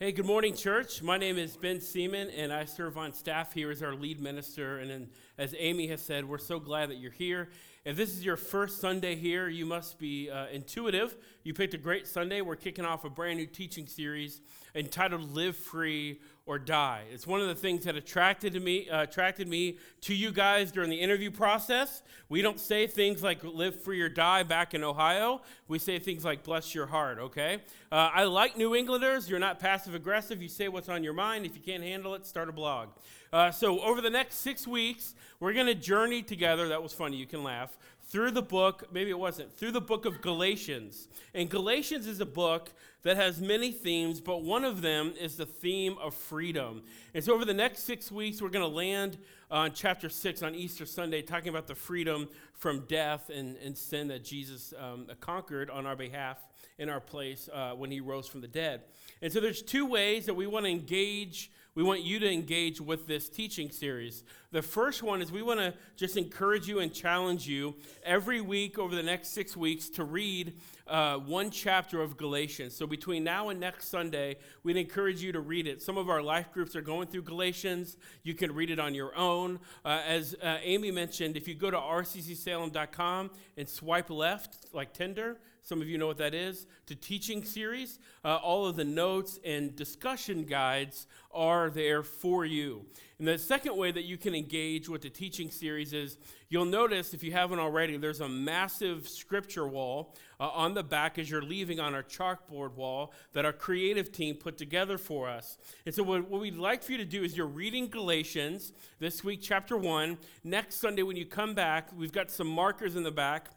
Hey, good morning, church. My name is Ben Seaman, and I serve on staff here as our lead minister. And as Amy has said, we're so glad that you're here. If this is your first Sunday here, you must be uh, intuitive. You picked a great Sunday. We're kicking off a brand new teaching series entitled "Live Free or Die." It's one of the things that attracted me, uh, attracted me to you guys during the interview process. We don't say things like "Live free or die" back in Ohio. We say things like "Bless your heart." Okay. Uh, I like New Englanders. You're not passive aggressive. You say what's on your mind. If you can't handle it, start a blog. Uh, so over the next six weeks, we're going to journey together. That was funny. You can laugh through the book, maybe it wasn't, through the book of Galatians. And Galatians is a book that has many themes, but one of them is the theme of freedom. And so over the next six weeks, we're going to land on chapter six on Easter Sunday, talking about the freedom from death and, and sin that Jesus um, conquered on our behalf in our place uh, when he rose from the dead. And so there's two ways that we want to engage we want you to engage with this teaching series. The first one is we want to just encourage you and challenge you every week over the next six weeks to read uh, one chapter of Galatians. So between now and next Sunday, we'd encourage you to read it. Some of our life groups are going through Galatians. You can read it on your own. Uh, as uh, Amy mentioned, if you go to rccsalem.com and swipe left, like Tinder, some of you know what that is, to teaching series. Uh, all of the notes and discussion guides are there for you. And the second way that you can engage with the teaching series is you'll notice, if you haven't already, there's a massive scripture wall uh, on the back as you're leaving on our chalkboard wall that our creative team put together for us. And so, what, what we'd like for you to do is you're reading Galatians this week, chapter 1. Next Sunday, when you come back, we've got some markers in the back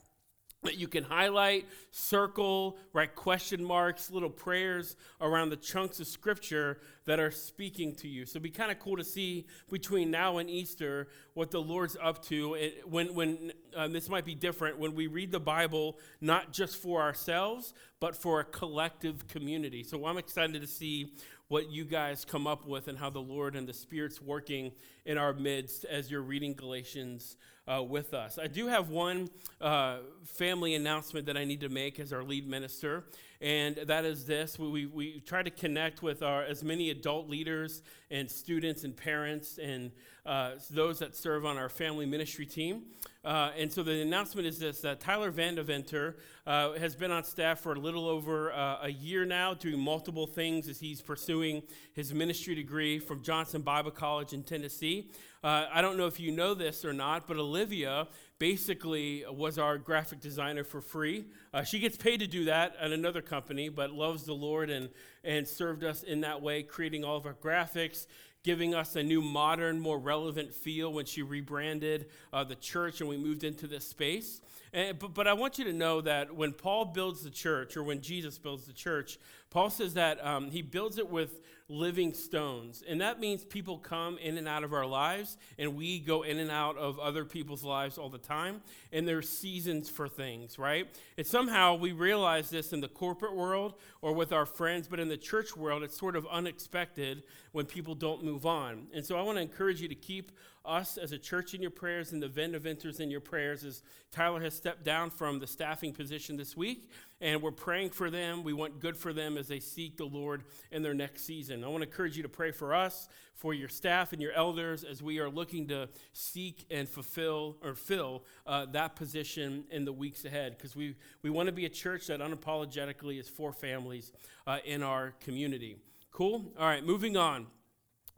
that you can highlight, circle, write question marks, little prayers around the chunks of scripture that are speaking to you. So it'd be kind of cool to see between now and Easter what the Lord's up to. It, when when um, this might be different when we read the Bible not just for ourselves, but for a collective community. So I'm excited to see what you guys come up with and how the Lord and the Spirit's working in our midst as you're reading Galatians uh, with us. I do have one uh, family announcement that I need to make as our lead minister, and that is this. We, we, try to connect with our, as many adult leaders and students and parents and uh, those that serve on our family ministry team. Uh, and so the announcement is this that Tyler Vandeventer uh, has been on staff for a little over uh, a year now, doing multiple things as he's pursuing his ministry degree from Johnson Bible College in Tennessee. Uh, I don't know if you know this or not, but Olivia basically was our graphic designer for free. Uh, she gets paid to do that at another company, but loves the Lord and, and served us in that way, creating all of our graphics giving us a new, modern, more relevant feel when she rebranded uh, the church and we moved into this space. And, but, but I want you to know that when Paul builds the church, or when Jesus builds the church, Paul says that um, he builds it with living stones. And that means people come in and out of our lives, and we go in and out of other people's lives all the time. And there's seasons for things, right? And somehow we realize this in the corporate world or with our friends, but in the church world, it's sort of unexpected when people don't move on. And so I want to encourage you to keep us as a church in your prayers and the Vandeventers in your prayers as Tyler has stepped down from the staffing position this week. And we're praying for them. We want good for them as they seek the Lord in their next season. I want to encourage you to pray for us, for your staff and your elders as we are looking to seek and fulfill or fill uh, that position in the weeks ahead because we, we want to be a church that unapologetically is for families uh, in our community. Cool? All right, moving on.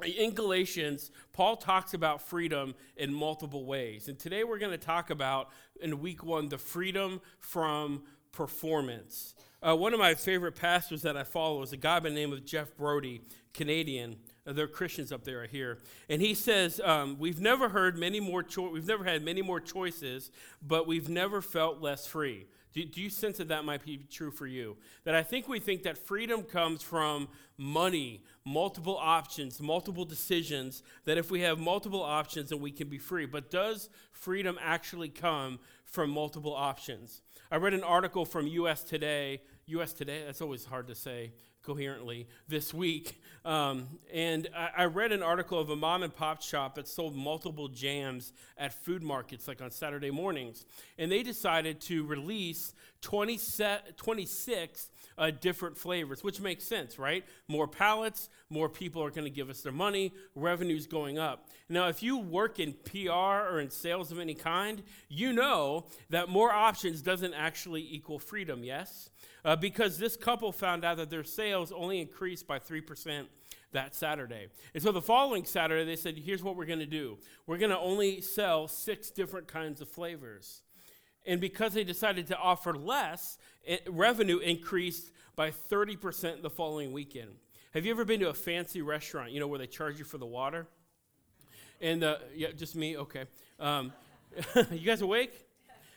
In Galatians, Paul talks about freedom in multiple ways. And today we're going to talk about, in week one, the freedom from performance. Uh, one of my favorite pastors that I follow is a guy by the name of Jeff Brody, Canadian. Uh, there are Christians up there here, and he says um, we've never heard many more. Cho- we've never had many more choices, but we've never felt less free. Do, do you sense that that might be true for you? That I think we think that freedom comes from money, multiple options, multiple decisions, that if we have multiple options, then we can be free. But does freedom actually come from multiple options? I read an article from US Today. US Today, that's always hard to say coherently this week. Um, and I, I, read an article of a mom and pop shop that sold multiple jams at food markets, like on Saturday mornings. And they decided to release 20 set, 26 uh, different flavors, which makes sense, right? More palates, more people are going to give us their money, revenue's going up. Now, if you work in PR or in sales of any kind, you know that more options doesn't actually equal freedom, yes? uh, because this couple found out that their sales only increased by 3% that Saturday. And so the following Saturday, they said, here's what we're going to do we're going to only sell six different kinds of flavors. And because they decided to offer less, it, revenue increased by 30% the following weekend. Have you ever been to a fancy restaurant, you know, where they charge you for the water? And, uh, yeah, just me? Okay. Um, you guys awake?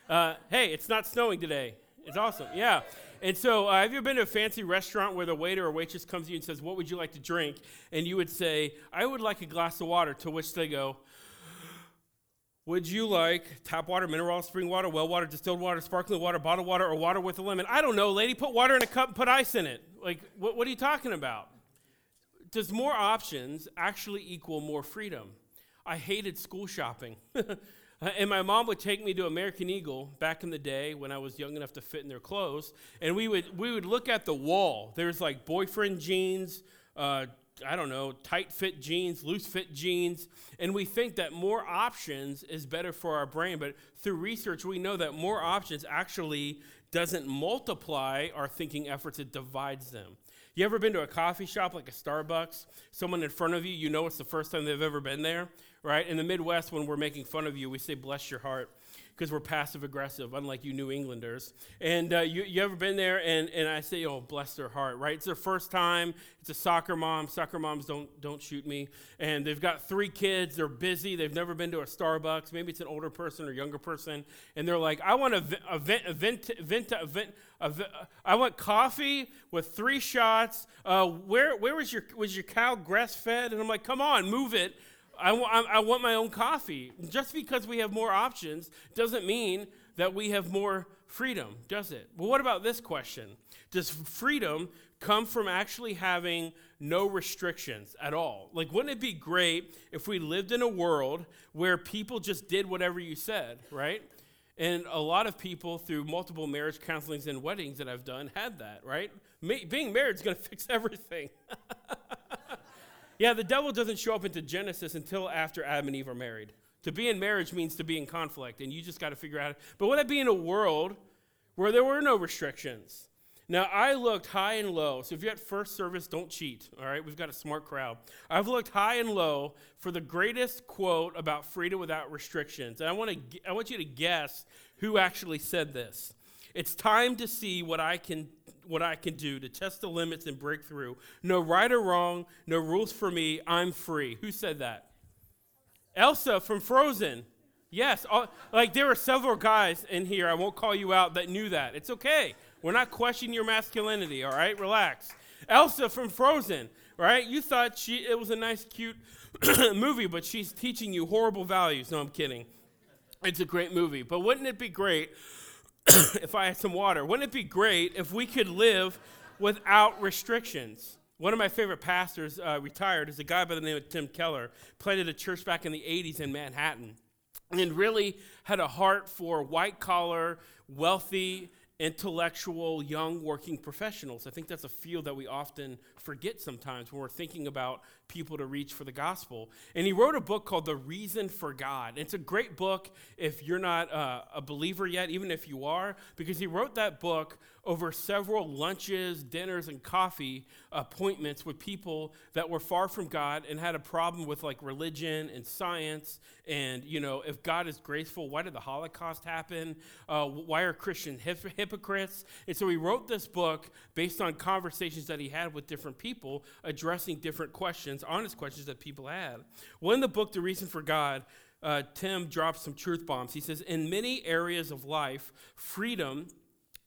Uh, hey, it's not snowing today. It's awesome. Yeah. And so, uh, have you ever been to a fancy restaurant where the waiter or waitress comes to you and says, What would you like to drink? And you would say, I would like a glass of water, to which they go, Would you like tap water, mineral spring water, well water, distilled water, sparkling water, bottled water, or water with a lemon? I don't know, lady. Put water in a cup and put ice in it. Like, what, what are you talking about? Does more options actually equal more freedom? I hated school shopping. And my mom would take me to American Eagle back in the day when I was young enough to fit in their clothes. And we would, we would look at the wall. There's like boyfriend jeans, uh, I don't know, tight fit jeans, loose fit jeans. And we think that more options is better for our brain. But through research, we know that more options actually doesn't multiply our thinking efforts, it divides them. You ever been to a coffee shop like a Starbucks? Someone in front of you, you know it's the first time they've ever been there, right? In the Midwest, when we're making fun of you, we say, bless your heart because we're passive aggressive, unlike you New Englanders. And uh, you, you ever been there and, and I say, oh, bless their heart, right? It's their first time. It's a soccer mom. Soccer moms don't, don't shoot me. And they've got three kids. They're busy. They've never been to a Starbucks. Maybe it's an older person or younger person. And they're like, I want a, a, vent, a, vent, a, vent, a, vent, a, I want coffee with three shots. Uh, where, where was your, was your cow grass fed? And I'm like, come on, move it. I, w- I want my own coffee. Just because we have more options doesn't mean that we have more freedom, does it? Well, what about this question? Does freedom come from actually having no restrictions at all? Like, wouldn't it be great if we lived in a world where people just did whatever you said, right? And a lot of people, through multiple marriage counselings and weddings that I've done, had that, right? being married is going to fix everything. Yeah, the devil doesn't show up into Genesis until after Adam and Eve are married. To be in marriage means to be in conflict, and you just got to figure out. But would that be in a world where there were no restrictions? Now, I looked high and low. So if you're at first service, don't cheat, all right? We've got a smart crowd. I've looked high and low for the greatest quote about freedom without restrictions. And I want, to, I want you to guess who actually said this. It's time to see what I can what I can do to test the limits and break through. No right or wrong, no rules for me. I'm free. Who said that? Elsa from Frozen. Yes, all, like there were several guys in here, I won't call you out, that knew that. It's okay. We're not questioning your masculinity, all right? Relax. Elsa from Frozen, right? You thought she it was a nice, cute movie, but she's teaching you horrible values. No, I'm kidding. It's a great movie. But wouldn't it be great if I had some water. Wouldn't it be great if we could live without restrictions? One of my favorite pastors uh, retired is a guy by the name of Tim Keller, planted a church back in the 80s in Manhattan, and really had a heart for white collar, wealthy, intellectual, young working professionals. I think that's a field that we often forget sometimes when we're thinking about people to reach for the gospel. And he wrote a book called The Reason for God. It's a great book if you're not uh, a believer yet, even if you are, because he wrote that book over several lunches, dinners, and coffee appointments with people that were far from God and had a problem with like religion and science. And, you know, if God is graceful, why did the Holocaust happen? Uh, why are Christians hip- hypocrites? And so he wrote this book based on conversations that he had with different people addressing different questions, honest questions that people had. Well, in the book, The Reason for God, uh, Tim drops some truth bombs. He says, In many areas of life, freedom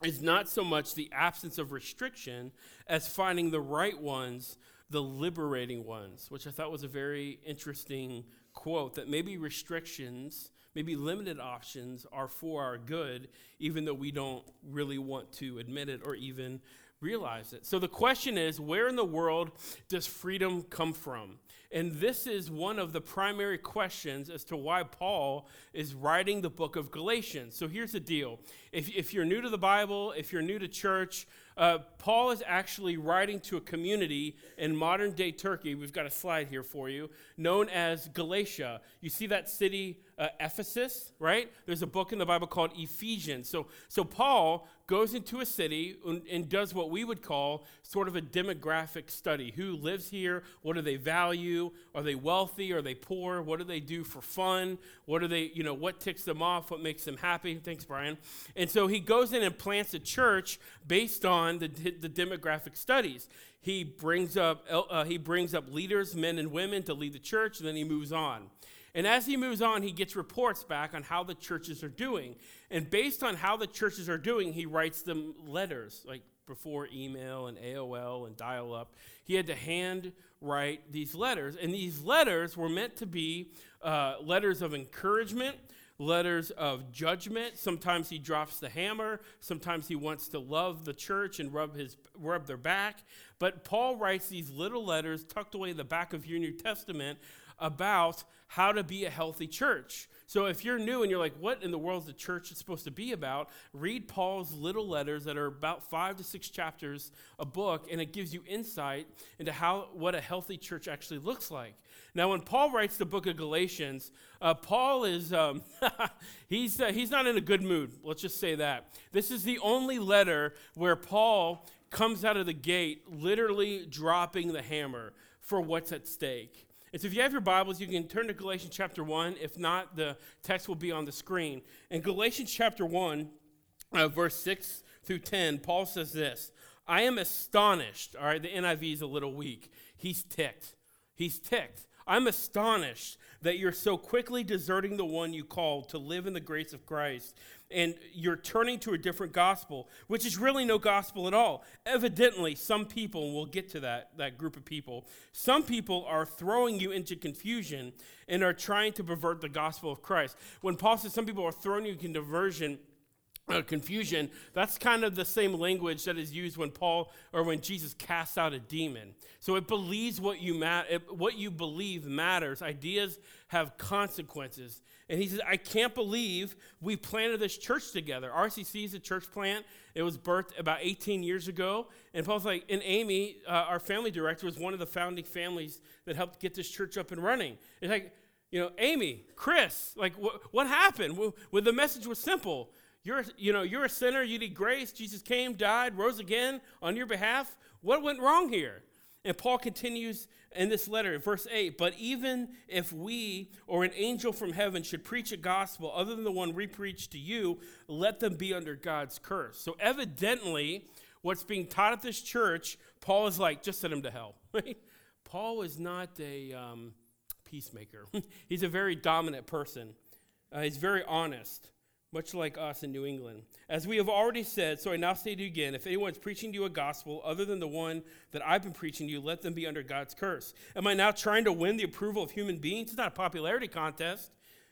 is not so much the absence of restriction as finding the right ones, the liberating ones, which I thought was a very interesting quote that maybe restrictions, maybe limited options are for our good, even though we don't really want to admit it or even realize it. So the question is where in the world does freedom come from? And this is one of the primary questions as to why Paul is writing the book of Galatians. So here's the deal if, if you're new to the Bible, if you're new to church, uh, Paul is actually writing to a community in modern day Turkey. We've got a slide here for you, known as Galatia. You see that city, uh, Ephesus, right? There's a book in the Bible called Ephesians. So, so Paul goes into a city and, and, does what we would call sort of a demographic study. Who lives here? What do they value? Are they wealthy? Are they poor? What do they do for fun? What do they, you know, what ticks them off? What makes them happy? Thanks, Brian. And so he goes in and plants a church based on the, the demographic studies. He brings up uh, he brings up leaders, men and women, to lead the church, and then he moves on. And as he moves on, he gets reports back on how the churches are doing. And based on how the churches are doing, he writes them letters, like before email and AOL and dial up. He had to hand write these letters. And these letters were meant to be uh, letters of encouragement, letters of judgment. Sometimes he drops the hammer. Sometimes he wants to love the church and rub, his, rub their back. But Paul writes these little letters tucked away in the back of your New Testament about how to be a healthy church. So if you're new and you're like, what in the world is the church supposed to be about? Read Paul's little letters that are about five to six chapters a book, and it gives you insight into how what a healthy church actually looks like. Now, when Paul writes the book of Galatians, uh, Paul is um, he's uh, he's not in a good mood. Let's just say that. This is the only letter where Paul comes out of the gate literally dropping the hammer for what's at stake. And so if you have your Bibles, you can turn to Galatians chapter 1. If not, the text will be on the screen. In Galatians chapter 1, uh, verse 6 through 10, Paul says this I am astonished. All right, the NIV is a little weak. He's ticked. He's ticked. I'm astonished that you're so quickly deserting the one you called to live in the grace of Christ and you're turning to a different gospel, which is really no gospel at all. Evidently, some people, and we'll get to that, that group of people, some people are throwing you into confusion and are trying to pervert the gospel of Christ. When Paul says some people are throwing you into diversion, uh, confusion, that's kind of the same language that is used when Paul or when Jesus casts out a demon. So it believes what you ma- it, what you believe matters. Ideas have consequences. And he says, I can't believe we planted this church together. RCC is a church plant. It was birthed about 18 years ago. And Paul's like, and Amy, uh, our family director, was one of the founding families that helped get this church up and running. It's like, you know, Amy, Chris, like, wh- what happened? Well, well, the message was simple. You're, you know, you're a sinner. You need grace. Jesus came, died, rose again on your behalf. What went wrong here? And Paul continues in this letter, verse 8, but even if we or an angel from heaven should preach a gospel other than the one we preach to you, let them be under God's curse. So evidently, what's being taught at this church, Paul is like, just send him to hell. Paul is not a um, peacemaker. he's a very dominant person. Uh, he's very honest much like us in New England. As we have already said, so I now say to you again if anyone is preaching to you a gospel other than the one that I've been preaching to you, let them be under God's curse. Am I now trying to win the approval of human beings? It's not a popularity contest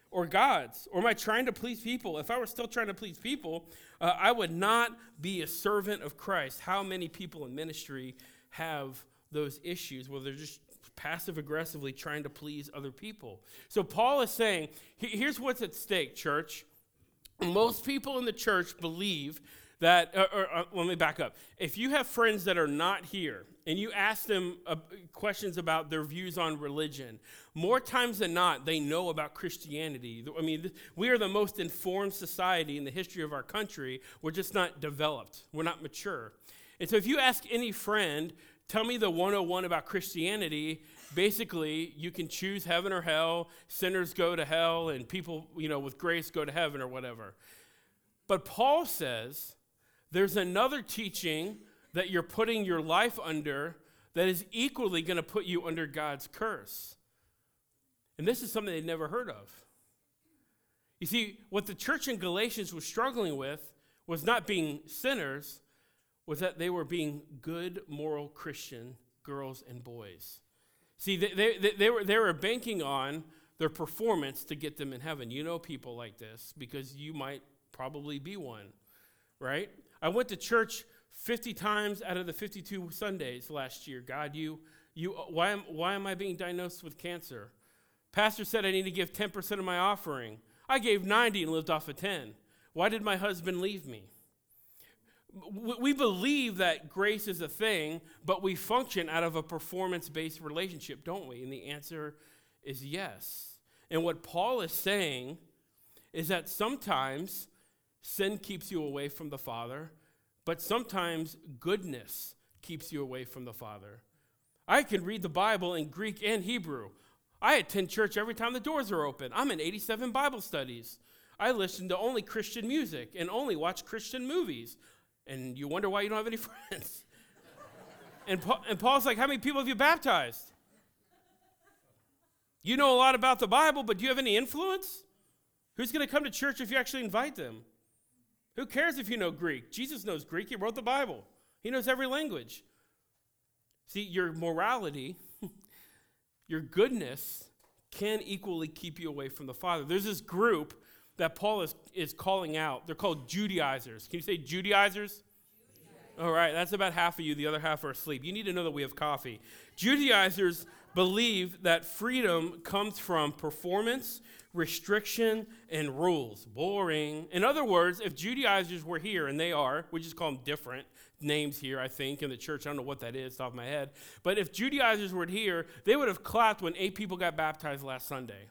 or God's. Or am I trying to please people? If I were still trying to please people, uh, I would not be a servant of Christ. How many people in ministry have those issues where they're just passive aggressively trying to please other people? So Paul is saying here's what's at stake, church. Most people in the church believe that, or, or, or, let me back up. If you have friends that are not here and you ask them uh, questions about their views on religion, more times than not, they know about Christianity. I mean, th- we are the most informed society in the history of our country. We're just not developed, we're not mature. And so if you ask any friend, tell me the 101 about Christianity, basically you can choose heaven or hell. Sinners go to hell and people you know with grace go to heaven or whatever. But paul says there's another teaching that you're putting your life under that is equally going to put you under god's curse. And this is something they'd never heard of. You see what the church in galatians was struggling with was not being sinners was that they were being good moral christian girls and boys See, they, they, they, were, they were banking on their performance to get them in heaven. You know people like this because you might probably be one, right? I went to church 50 times out of the 52 Sundays last year, God, you, you, uh, why, am, why am I being diagnosed with cancer? Pastor said I need to give 10% of my offering. I gave 90 and lived off of 10. Why did my husband leave me? We believe that grace is a thing, but we function out of a performance based relationship, don't we? And the answer is yes. And what Paul is saying is that sometimes sin keeps you away from the Father, but sometimes goodness keeps you away from the Father. I can read the Bible in Greek and Hebrew. I attend church every time the doors are open. I'm in 87 Bible studies. I listen to only Christian music and only watch Christian movies. And you wonder why you don't have any friends. and, and Paul's like, How many people have you baptized? You know a lot about the Bible, but do you have any influence? Who's going to come to church if you actually invite them? Who cares if you know Greek? Jesus knows Greek. He wrote the Bible, he knows every language. See, your morality, your goodness can equally keep you away from the Father. There's this group that Paul is, is calling out. They're called Judaizers. Can you say Judaizers? All right, that's about half of you. The other half are asleep. You need to know that we have coffee. Judaizers believe that freedom comes from performance, restriction, and rules. Boring. In other words, if Judaizers were here, and they are, we just call them different names here, I think, in the church. I don't know what that is off my head. But if Judaizers were here, they would have clapped when eight people got baptized last Sunday.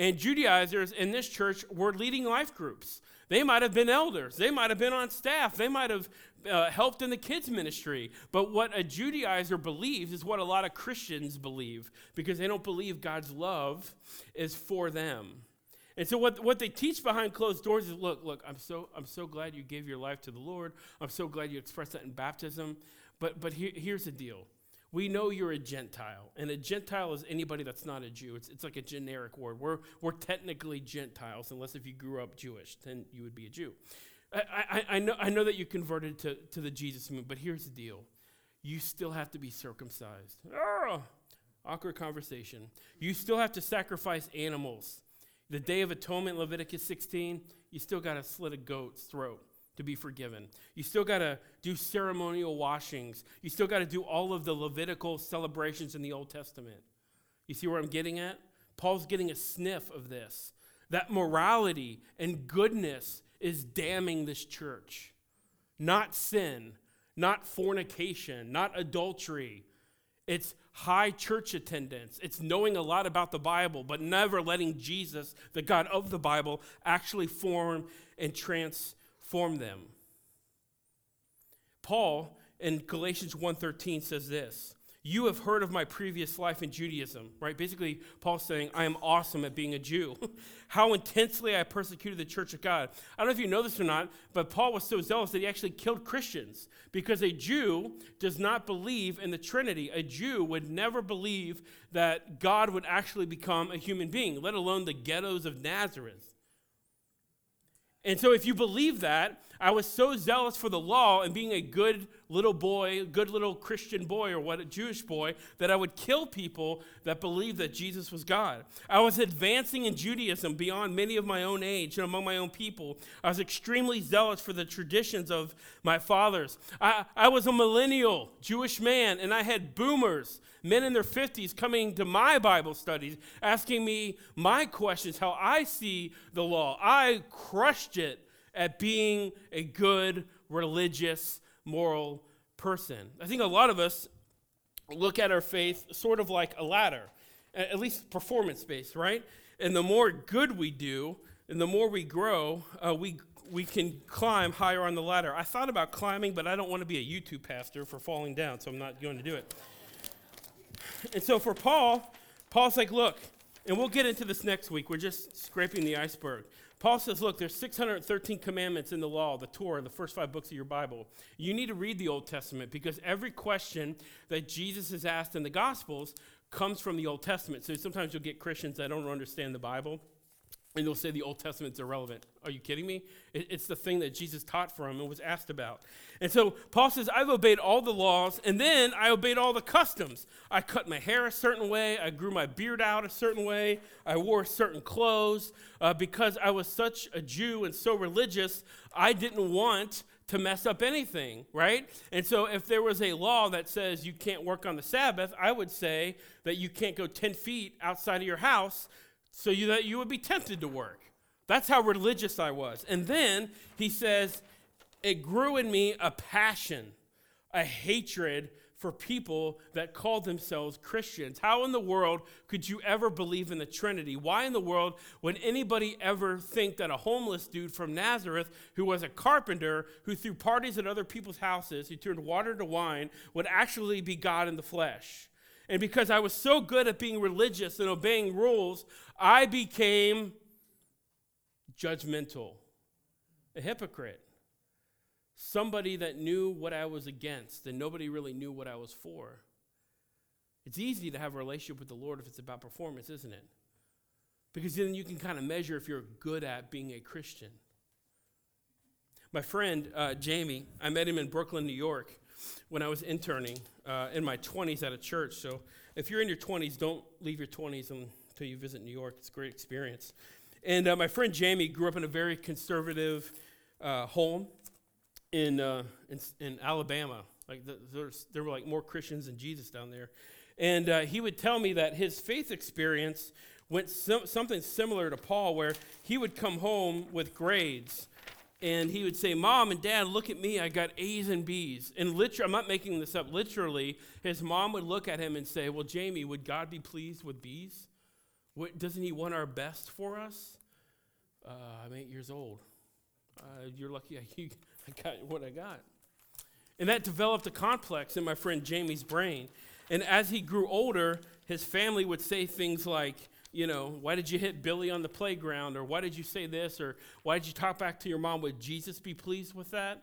And Judaizers in this church were leading life groups. They might have been elders. They might have been on staff. They might have uh, helped in the kids' ministry. But what a Judaizer believes is what a lot of Christians believe because they don't believe God's love is for them. And so what, what they teach behind closed doors is look, look, I'm so, I'm so glad you gave your life to the Lord. I'm so glad you expressed that in baptism. But, but here, here's the deal we know you're a Gentile, and a Gentile is anybody that's not a Jew. It's, it's like a generic word. We're, we're technically Gentiles, unless if you grew up Jewish, then you would be a Jew. I, I, I, know, I know that you converted to, to the Jesus movement, but here's the deal you still have to be circumcised. Oh, awkward conversation. You still have to sacrifice animals. The Day of Atonement, Leviticus 16, you still got to slit a goat's throat to be forgiven. You still got to do ceremonial washings. You still got to do all of the Levitical celebrations in the Old Testament. You see where I'm getting at? Paul's getting a sniff of this. That morality and goodness is damning this church. Not sin, not fornication, not adultery. It's high church attendance. It's knowing a lot about the Bible, but never letting Jesus, the God of the Bible, actually form and transform form them. Paul in Galatians 1:13 says this, "You have heard of my previous life in Judaism." Right? Basically, Paul's saying, "I am awesome at being a Jew. How intensely I persecuted the church of God." I don't know if you know this or not, but Paul was so zealous that he actually killed Christians because a Jew does not believe in the Trinity. A Jew would never believe that God would actually become a human being, let alone the ghettos of Nazareth. And so, if you believe that, I was so zealous for the law and being a good little boy, good little Christian boy, or what a Jewish boy, that I would kill people that believed that Jesus was God. I was advancing in Judaism beyond many of my own age and among my own people. I was extremely zealous for the traditions of my fathers. I, I was a millennial Jewish man, and I had boomers men in their 50s coming to my Bible studies, asking me my questions, how I see the law. I crushed it at being a good, religious, moral person. I think a lot of us look at our faith sort of like a ladder, at least performance based, right? And the more good we do, and the more we grow, uh, we we can climb higher on the ladder. I thought about climbing, but I don't want to be a YouTube pastor for falling down, so I'm not going to do it. And so for Paul, Paul's like, look, and we'll get into this next week. We're just scraping the iceberg. Paul says, look, there's 613 commandments in the law, the Torah, the first five books of your Bible. You need to read the Old Testament because every question that Jesus is asked in the Gospels comes from the Old Testament. So sometimes you'll get Christians that don't understand the Bible and they'll say the Old Testament's irrelevant. Are you kidding me? it's the thing that Jesus taught from and was asked about. And so Paul says, I've obeyed all the laws, and then I obeyed all the customs. I cut my hair a certain way, I grew my beard out a certain way, I wore certain clothes. Uh, because I was such a Jew and so religious, I didn't want to mess up anything, right? And so if there was a law that says you can't work on the Sabbath, I would say that you can't go 10 feet outside of your house so you, that you would be tempted to work. That's how religious I was. And then he says, it grew in me a passion, a hatred for people that called themselves Christians. How in the world could you ever believe in the Trinity? Why in the world would anybody ever think that a homeless dude from Nazareth, who was a carpenter, who threw parties at other people's houses, who turned water to wine, would actually be God in the flesh? And because I was so good at being religious and obeying rules, I became judgmental, a hypocrite somebody that knew what I was against, and nobody really knew what I was for. It's easy to have a relationship with the Lord if it's about performance, isn't it? Because then you can kind of measure if you're good at being a Christian. My friend uh, Jamie, I met him in Brooklyn, New York, when I was interning uh, in my 20s at a church. So if you're in your 20s, don't leave your 20s until you visit New York. It's a great experience. And uh, my friend Jamie grew up in a very conservative uh, home in, uh, in, in, Alabama. Like the, there were like more Christians than Jesus down there. And uh, he would tell me that his faith experience went some, something similar to Paul, where he would come home with grades and he would say, Mom and Dad, look at me, I got A's and B's. And literally, I'm not making this up, literally, his mom would look at him and say, Well, Jamie, would God be pleased with B's? What, doesn't he want our best for us? Uh, I'm eight years old. Uh, you're lucky I, I got what I got. And that developed a complex in my friend Jamie's brain. And as he grew older, his family would say things like, you know, why did you hit Billy on the playground? Or why did you say this? Or why did you talk back to your mom? Would Jesus be pleased with that?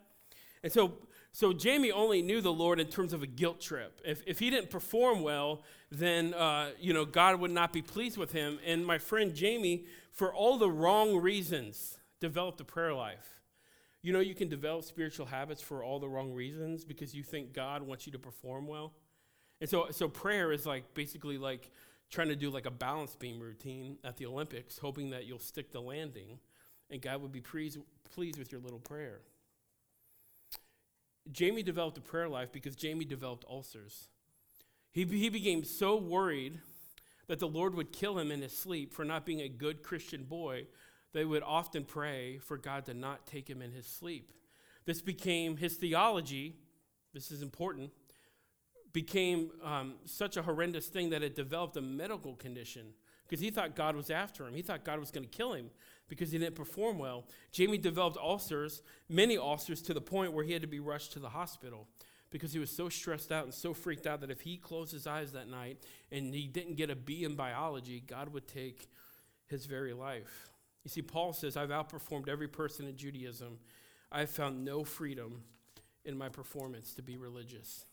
And so, so Jamie only knew the Lord in terms of a guilt trip. If, if he didn't perform well, then, uh, you know, God would not be pleased with him. And my friend Jamie, for all the wrong reasons, developed a prayer life. You know, you can develop spiritual habits for all the wrong reasons because you think God wants you to perform well. And so, so prayer is like basically like trying to do like a balance beam routine at the Olympics, hoping that you'll stick the landing and God would be pleased, pleased with your little prayer. Jamie developed a prayer life because Jamie developed ulcers. He, he became so worried that the Lord would kill him in his sleep for not being a good Christian boy they would often pray for God to not take him in his sleep. This became his theology, this is important, became um, such a horrendous thing that it developed a medical condition because he thought God was after him. He thought God was going to kill him because he didn't perform well. Jamie developed ulcers, many ulcers, to the point where he had to be rushed to the hospital because he was so stressed out and so freaked out that if he closed his eyes that night and he didn't get a B in biology, God would take his very life. You see, Paul says, I've outperformed every person in Judaism. I've found no freedom in my performance to be religious.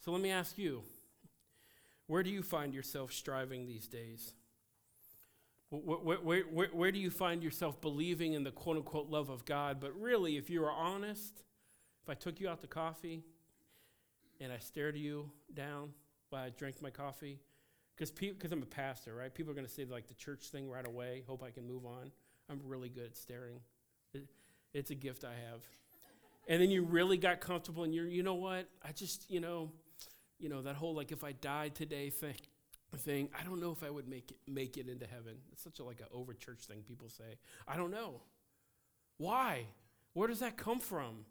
So let me ask you where do you find yourself striving these days? Where, where, where, where, do you find yourself believing in the quote unquote love of God? But really, if you are honest, if I took you out to coffee and I stared you down while I drank my coffee, because because I'm a pastor, right? People are going to say like the church thing right away. Hope I can move on. I'm really good at staring. It, it's a gift I have. And then you really got comfortable, and you're, you know what? I just, you know, you know that whole like if I died today thing. Thing I don't know if I would make it make it into heaven. It's such a like a over church thing people say. I don't know. Why? Where does that come from?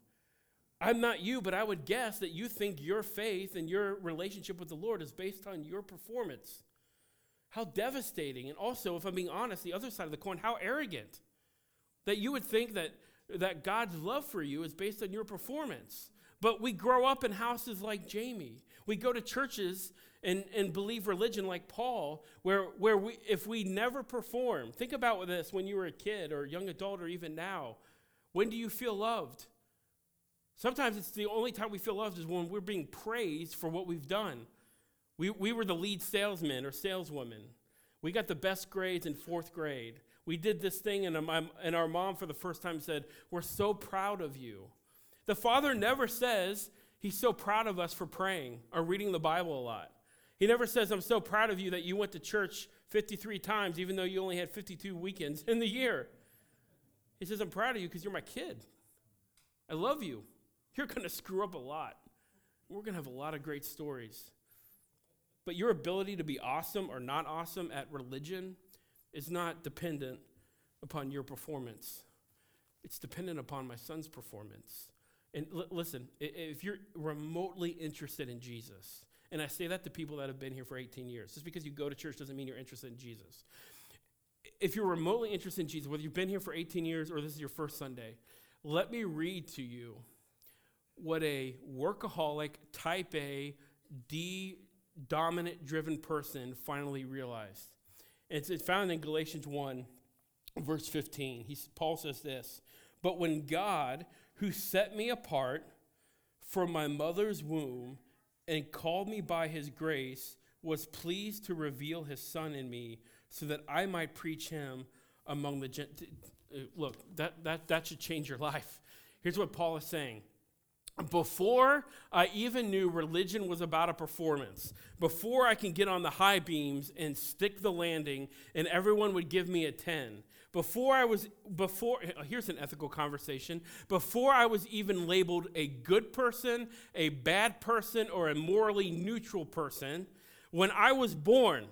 I'm not you, but I would guess that you think your faith and your relationship with the Lord is based on your performance. How devastating. And also, if I'm being honest, the other side of the coin, how arrogant. That you would think that, that God's love for you is based on your performance. But we grow up in houses like Jamie. We go to churches and, and believe religion like Paul, where, where we, if we never perform, think about this when you were a kid or a young adult or even now. When do you feel loved? Sometimes it's the only time we feel loved is when we're being praised for what we've done. We, we were the lead salesman or saleswoman. We got the best grades in fourth grade. We did this thing, and, um, and our mom, for the first time, said, We're so proud of you. The father never says he's so proud of us for praying or reading the Bible a lot. He never says, I'm so proud of you that you went to church 53 times, even though you only had 52 weekends in the year. He says, I'm proud of you because you're my kid. I love you. You're going to screw up a lot. We're going to have a lot of great stories. But your ability to be awesome or not awesome at religion is not dependent upon your performance. It's dependent upon my son's performance. And l- listen, if you're remotely interested in Jesus, and I say that to people that have been here for 18 years, just because you go to church doesn't mean you're interested in Jesus. If you're remotely interested in Jesus, whether you've been here for 18 years or this is your first Sunday, let me read to you what a workaholic, type A, D dominant driven person finally realized. It's, it's found in Galatians 1, verse 15. He, Paul says this But when God, who set me apart from my mother's womb and called me by his grace, was pleased to reveal his son in me so that I might preach him among the Gentiles. Uh, look, that, that, that should change your life. Here's what Paul is saying before I even knew religion was about a performance, before I can get on the high beams and stick the landing and everyone would give me a 10, before I was, before, uh, here's an ethical conversation, before I was even labeled a good person, a bad person, or a morally neutral person, when I was born,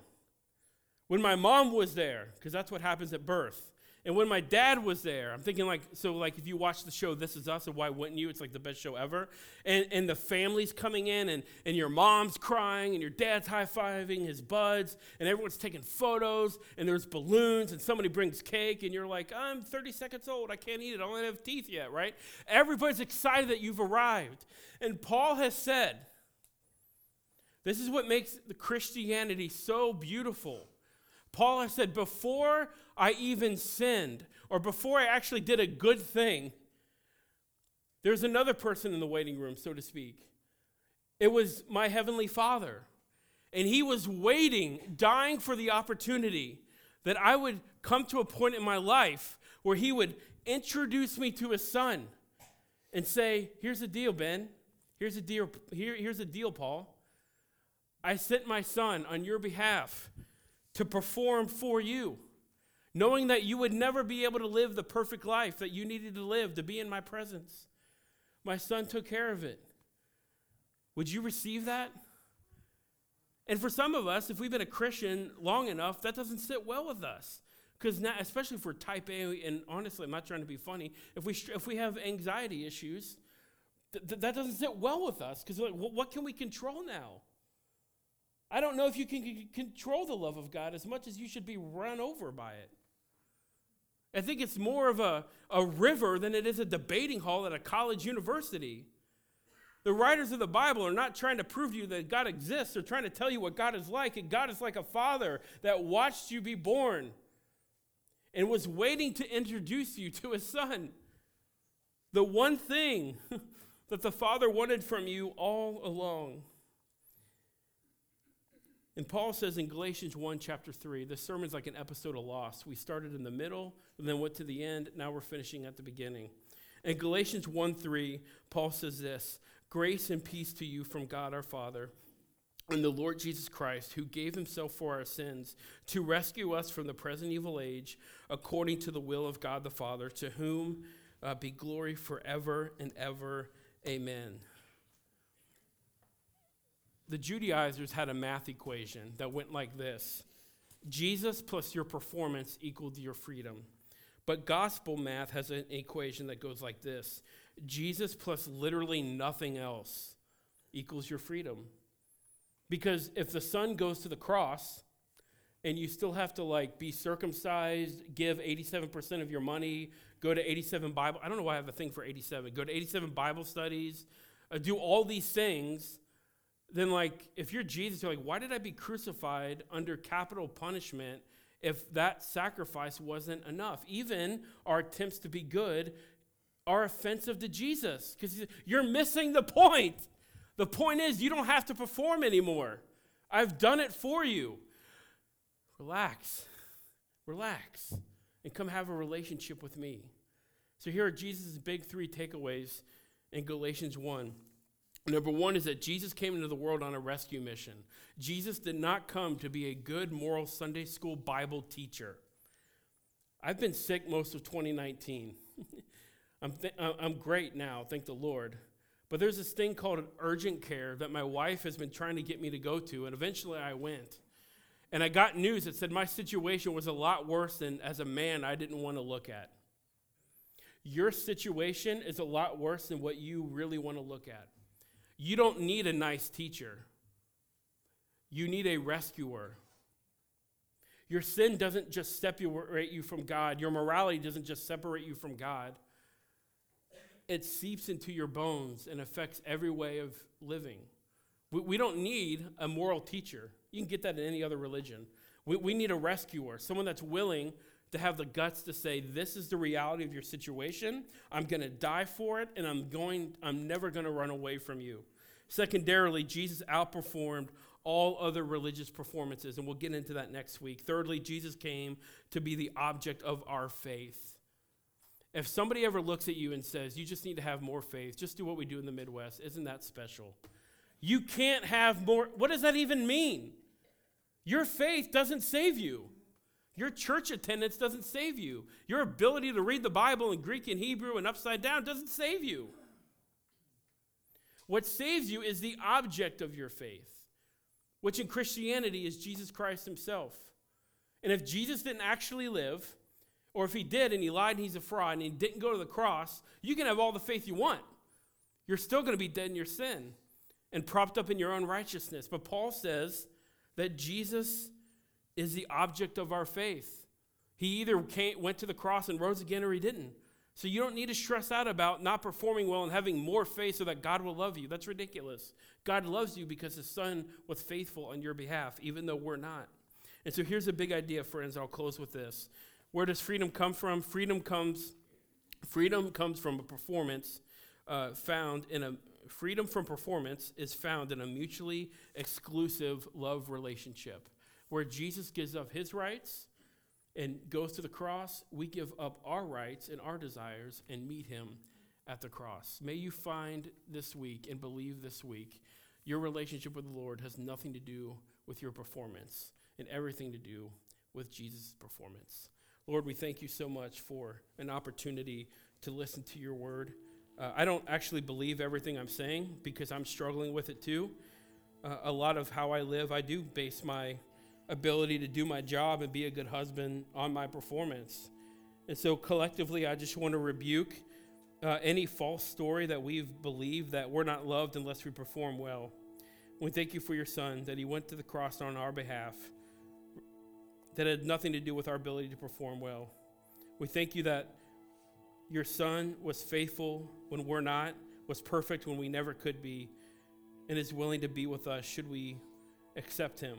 when my mom was there, because that's what happens at birth, and when my dad was there, I'm thinking like, so like if you watch the show This Is Us, and why wouldn't you? It's like the best show ever. And, and the family's coming in, and, and your mom's crying, and your dad's high fiving his buds, and everyone's taking photos, and there's balloons, and somebody brings cake, and you're like, I'm 30 seconds old, I can't eat it, I don't have teeth yet, right? Everybody's excited that you've arrived. And Paul has said, this is what makes the Christianity so beautiful. Paul has said, before I even sinned, or before I actually did a good thing, there's another person in the waiting room, so to speak. It was my heavenly Father. And he was waiting, dying for the opportunity that I would come to a point in my life where he would introduce me to his son and say, Here's the deal, Ben. Here's the deal, here, here's the deal, Paul. I sent my son on your behalf to perform for you knowing that you would never be able to live the perfect life that you needed to live to be in my presence. My son took care of it. Would you receive that? And for some of us, if we've been a Christian long enough, that doesn't sit well with us. Because now, especially if we're type A, and honestly, I'm not trying to be funny, if we, if we have anxiety issues, th- th- that doesn't sit well with us. Because like, what can we control now? I don't know if you can c- control the love of God as much as you should be run over by it. I think it's more of a, a river than it is a debating hall at a college university. The writers of the Bible are not trying to prove to you that God exists. They're trying to tell you what God is like. And God is like a father that watched you be born and was waiting to introduce you to his son. The one thing that the father wanted from you all along. And Paul says in Galatians 1, chapter 3, this sermon's like an episode of Lost. We started in the middle, and then went to the end. Now we're finishing at the beginning. In Galatians 1 3, Paul says this Grace and peace to you from God our Father and the Lord Jesus Christ, who gave himself for our sins to rescue us from the present evil age, according to the will of God the Father, to whom uh, be glory forever and ever. Amen the Judaizers had a math equation that went like this Jesus plus your performance equaled your freedom. But gospel math has an equation that goes like this Jesus plus literally nothing else equals your freedom. Because if the son goes to the cross and you still have to like be circumcised, give 87% of your money, go to 87 Bible, I don't know why I have a thing for 87, go to 87 Bible studies, uh, do all these things then like if you're Jesus, you're like, why did I be crucified under capital punishment if that sacrifice wasn't enough? Even our attempts to be good are offensive to Jesus because you're missing the point. The point is, you don't have to perform anymore. I've done it for you. Relax, relax, and come have a relationship with me. So, here are Jesus' big three takeaways in Galatians 1. Number one is that Jesus came into the world on a rescue mission. Jesus did not come to be a good moral Sunday school Bible teacher. I've been sick most of 2019. I'm, th- I'm great now, thank the Lord. But there's this thing called an urgent care that my wife has been trying to get me to go to, and eventually I went. And I got news that said my situation was a lot worse than, as a man, I didn't want to look at. Your situation is a lot worse than what you really want to look at. You don't need a nice teacher, you need a rescuer. Your sin doesn't just separate you from God, your morality doesn't just separate you from God. It seeps into your bones and affects every way of living. We, we don't need a moral teacher. You can get that in any other religion. We, we need a rescuer, someone that's willing to have the guts to say, This is the reality of your situation. I'm going to die for it, and I'm, going, I'm never going to run away from you. Secondarily, Jesus outperformed all other religious performances, and we'll get into that next week. Thirdly, Jesus came to be the object of our faith. If somebody ever looks at you and says, You just need to have more faith, just do what we do in the Midwest, isn't that special? You can't have more. What does that even mean? Your faith doesn't save you. Your church attendance doesn't save you. Your ability to read the Bible in Greek and Hebrew and upside down doesn't save you. What saves you is the object of your faith, which in Christianity is Jesus Christ himself. And if Jesus didn't actually live, or if he did and he lied and he's a fraud and he didn't go to the cross, you can have all the faith you want. You're still going to be dead in your sin and propped up in your own righteousness. But Paul says that Jesus is the object of our faith. He either came, went to the cross and rose again or he didn't. So you don't need to stress out about not performing well and having more faith so that God will love you. That's ridiculous. God loves you because his son was faithful on your behalf, even though we're not. And so here's a big idea, friends. I'll close with this. Where does freedom come from? Freedom comes, freedom comes from a performance uh, found in a freedom from performance is found in a mutually exclusive love relationship where Jesus gives up his rights and goes to the cross, we give up our rights and our desires and meet him at the cross. May you find this week and believe this week your relationship with the Lord has nothing to do with your performance and everything to do with Jesus' performance. Lord, we thank you so much for an opportunity to listen to your word. Uh, I don't actually believe everything I'm saying because I'm struggling with it too. Uh, a lot of how I live, I do base my ability to do my job and be a good husband on my performance. And so collectively, I just want to rebuke uh, any false story that we've believed that we're not loved unless we perform well. We thank you for your son, that he went to the cross on our behalf, that had nothing to do with our ability to perform well. We thank you that your son was faithful when we're not, was perfect when we never could be, and is willing to be with us should we accept him.